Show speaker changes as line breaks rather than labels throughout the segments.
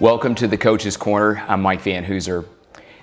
Welcome to the Coach's Corner. I'm Mike Van Hoozer.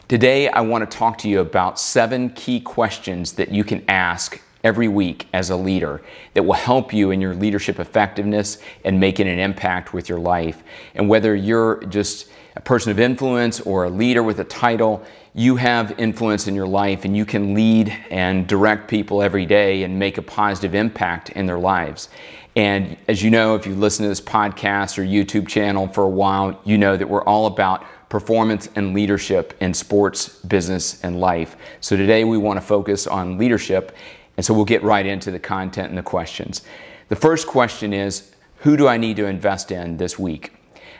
Today, I want to talk to you about seven key questions that you can ask every week as a leader that will help you in your leadership effectiveness and making an impact with your life. And whether you're just a person of influence or a leader with a title, you have influence in your life and you can lead and direct people every day and make a positive impact in their lives. And as you know, if you listen to this podcast or YouTube channel for a while, you know that we're all about performance and leadership in sports, business, and life. So today we want to focus on leadership, and so we'll get right into the content and the questions. The first question is Who do I need to invest in this week?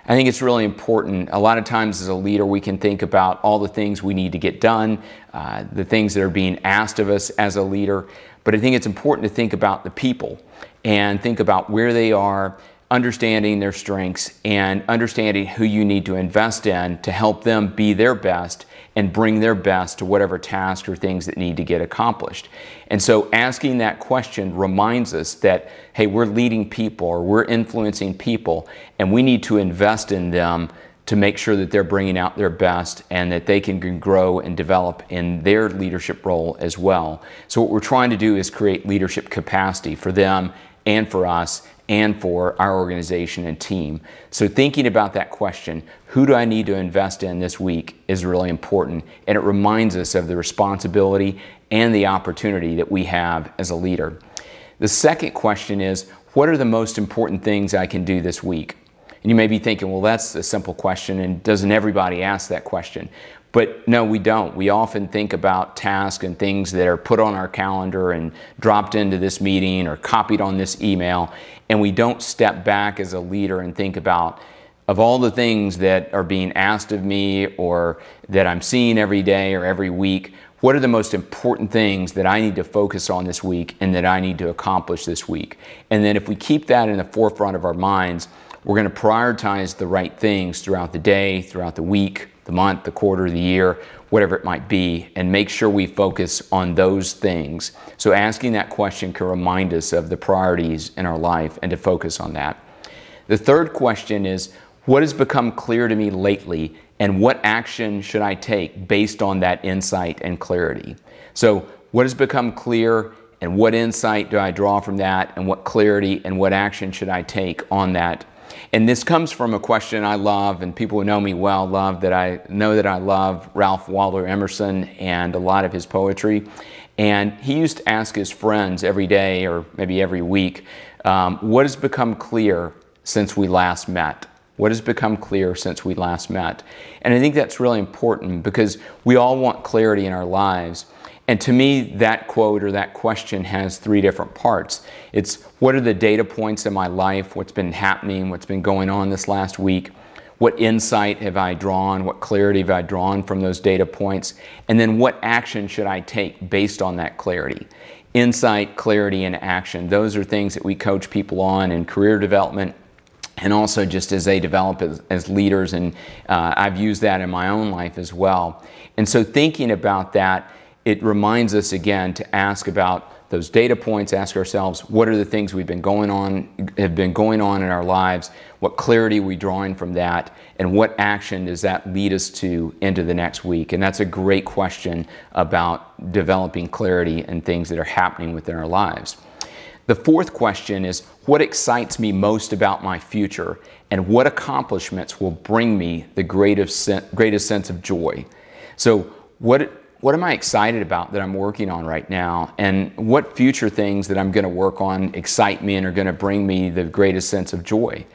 I think it's really important. A lot of times, as a leader, we can think about all the things we need to get done, uh, the things that are being asked of us as a leader. But I think it's important to think about the people and think about where they are, understanding their strengths, and understanding who you need to invest in to help them be their best and bring their best to whatever task or things that need to get accomplished. And so asking that question reminds us that, hey, we're leading people or we're influencing people, and we need to invest in them to make sure that they're bringing out their best and that they can grow and develop in their leadership role as well. So, what we're trying to do is create leadership capacity for them and for us and for our organization and team. So, thinking about that question, who do I need to invest in this week, is really important. And it reminds us of the responsibility and the opportunity that we have as a leader. The second question is, what are the most important things I can do this week? And you may be thinking, well, that's a simple question, and doesn't everybody ask that question? But no, we don't. We often think about tasks and things that are put on our calendar and dropped into this meeting or copied on this email, and we don't step back as a leader and think about of all the things that are being asked of me or that I'm seeing every day or every week, what are the most important things that I need to focus on this week and that I need to accomplish this week? And then if we keep that in the forefront of our minds, we're going to prioritize the right things throughout the day, throughout the week, the month, the quarter, the year, whatever it might be, and make sure we focus on those things. So, asking that question can remind us of the priorities in our life and to focus on that. The third question is What has become clear to me lately, and what action should I take based on that insight and clarity? So, what has become clear, and what insight do I draw from that, and what clarity and what action should I take on that and this comes from a question I love, and people who know me well love that I know that I love Ralph Waldo Emerson and a lot of his poetry. And he used to ask his friends every day or maybe every week, um, What has become clear since we last met? What has become clear since we last met? And I think that's really important because we all want clarity in our lives. And to me, that quote or that question has three different parts. It's what are the data points in my life? What's been happening? What's been going on this last week? What insight have I drawn? What clarity have I drawn from those data points? And then what action should I take based on that clarity? Insight, clarity, and action. Those are things that we coach people on in career development and also just as they develop as, as leaders. And uh, I've used that in my own life as well. And so thinking about that, it reminds us again to ask about those data points, ask ourselves what are the things we've been going on, have been going on in our lives, what clarity are we drawing from that, and what action does that lead us to into the next week? And that's a great question about developing clarity and things that are happening within our lives. The fourth question is what excites me most about my future and what accomplishments will bring me the greatest, greatest sense of joy? So, what what am I excited about that I'm working on right now? And what future things that I'm going to work on excite me and are going to bring me the greatest sense of joy?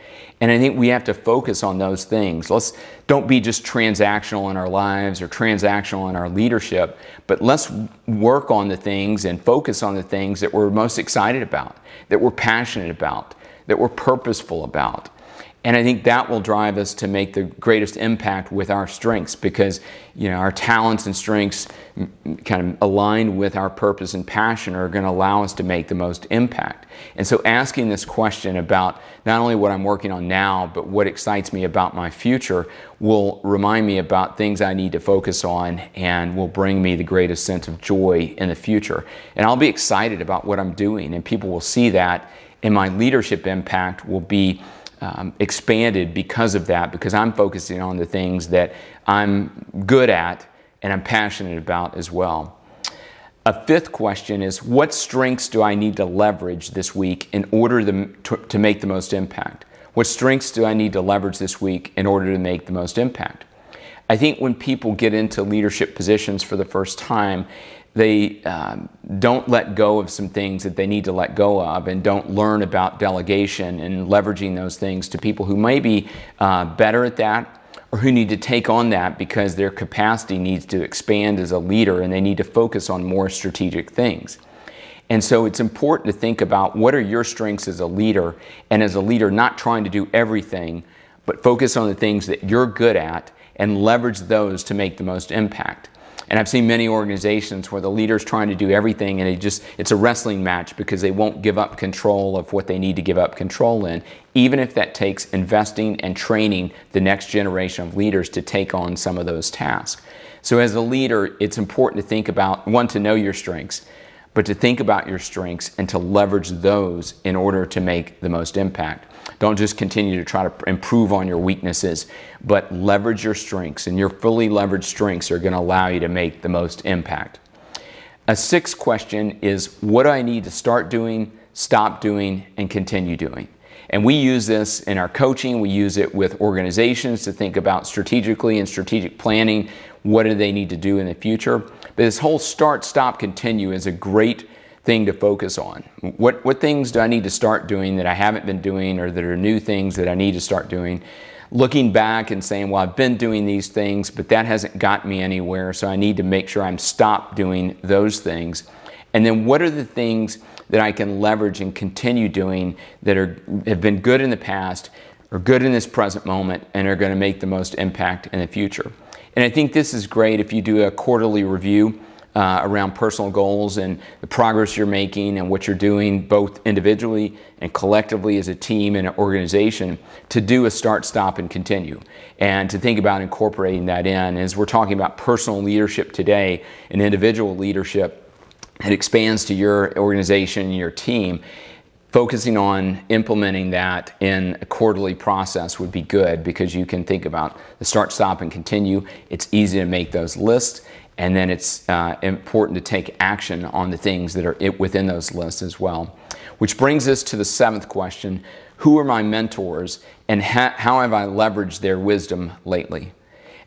And I think we have to focus on those things. Let's don't be just transactional in our lives or transactional in our leadership, but let's work on the things and focus on the things that we're most excited about, that we're passionate about, that we're purposeful about. And I think that will drive us to make the greatest impact with our strengths because you know our talents and strengths mm, kind of aligned with our purpose and passion are going to allow us to make the most impact. And so asking this question about not only what I'm working on now, but what excites me about my future will remind me about things I need to focus on and will bring me the greatest sense of joy in the future. And I'll be excited about what I'm doing and people will see that and my leadership impact will be um, expanded because of that, because I'm focusing on the things that I'm good at and I'm passionate about as well. A fifth question is What strengths do I need to leverage this week in order to, to, to make the most impact? What strengths do I need to leverage this week in order to make the most impact? I think when people get into leadership positions for the first time, they um, don't let go of some things that they need to let go of and don't learn about delegation and leveraging those things to people who may be uh, better at that or who need to take on that because their capacity needs to expand as a leader and they need to focus on more strategic things. And so it's important to think about what are your strengths as a leader, and as a leader, not trying to do everything, but focus on the things that you're good at and leverage those to make the most impact. And I've seen many organizations where the leader's trying to do everything and it just it's a wrestling match because they won't give up control of what they need to give up control in, even if that takes investing and training the next generation of leaders to take on some of those tasks. So as a leader, it's important to think about one to know your strengths, but to think about your strengths and to leverage those in order to make the most impact. Don't just continue to try to improve on your weaknesses, but leverage your strengths, and your fully leveraged strengths are going to allow you to make the most impact. A sixth question is what do I need to start doing, stop doing, and continue doing? And we use this in our coaching, we use it with organizations to think about strategically and strategic planning what do they need to do in the future. But this whole start, stop, continue is a great thing to focus on. What, what things do I need to start doing that I haven't been doing or that are new things that I need to start doing? Looking back and saying, well, I've been doing these things, but that hasn't got me anywhere, so I need to make sure I'm stopped doing those things. And then what are the things that I can leverage and continue doing that are, have been good in the past, are good in this present moment, and are going to make the most impact in the future? And I think this is great if you do a quarterly review uh, around personal goals and the progress you're making and what you're doing both individually and collectively as a team and an organization to do a start, stop, and continue. And to think about incorporating that in. As we're talking about personal leadership today and individual leadership, it expands to your organization your team focusing on implementing that in a quarterly process would be good because you can think about the start, stop, and continue. It's easy to make those lists and then it's uh, important to take action on the things that are within those lists as well. Which brings us to the seventh question Who are my mentors, and ha- how have I leveraged their wisdom lately?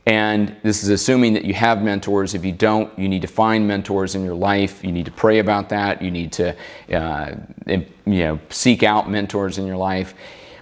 And this is assuming that you have mentors. If you don't, you need to find mentors in your life. You need to pray about that. You need to, uh, you know, seek out mentors in your life.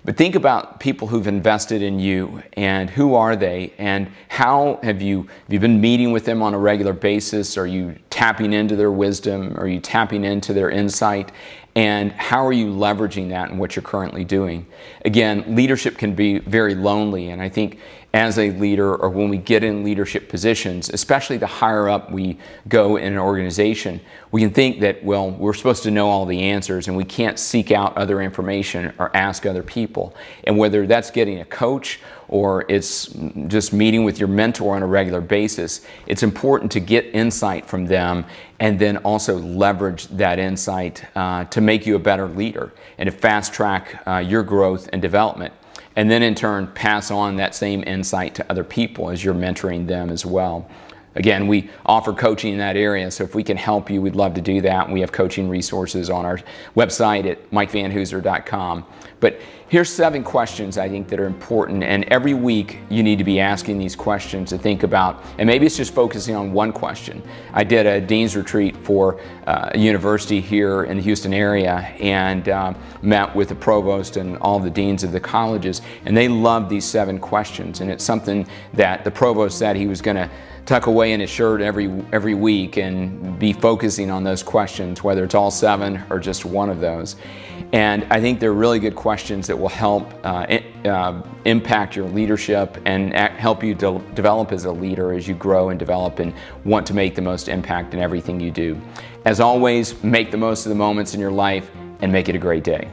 But think about people who've invested in you and who are they and how have you, have you been meeting with them on a regular basis? Are you tapping into their wisdom? Are you tapping into their insight? And how are you leveraging that in what you're currently doing? Again, leadership can be very lonely, and I think as a leader or when we get in leadership positions, especially the higher up we go in an organization, we can think that, well, we're supposed to know all the answers and we can't seek out other information or ask other people. And whether that's getting a coach or it's just meeting with your mentor on a regular basis, it's important to get insight from them and then also leverage that insight uh, to make you a better leader and to fast track uh, your growth and development and then in turn pass on that same insight to other people as you're mentoring them as well. Again, we offer coaching in that area, so if we can help you, we'd love to do that. We have coaching resources on our website at mikevanhoozer.com. But here's seven questions I think that are important, and every week you need to be asking these questions to think about, and maybe it's just focusing on one question. I did a dean's retreat for uh, a university here in the Houston area and uh, met with the provost and all the deans of the colleges, and they loved these seven questions, and it's something that the provost said he was going to tuck away in his shirt every every week and be focusing on those questions, whether it's all seven or just one of those. And I think they're really good questions that will help uh, uh, impact your leadership and help you de- develop as a leader as you grow and develop and want to make the most impact in everything you do. As always, make the most of the moments in your life and make it a great day.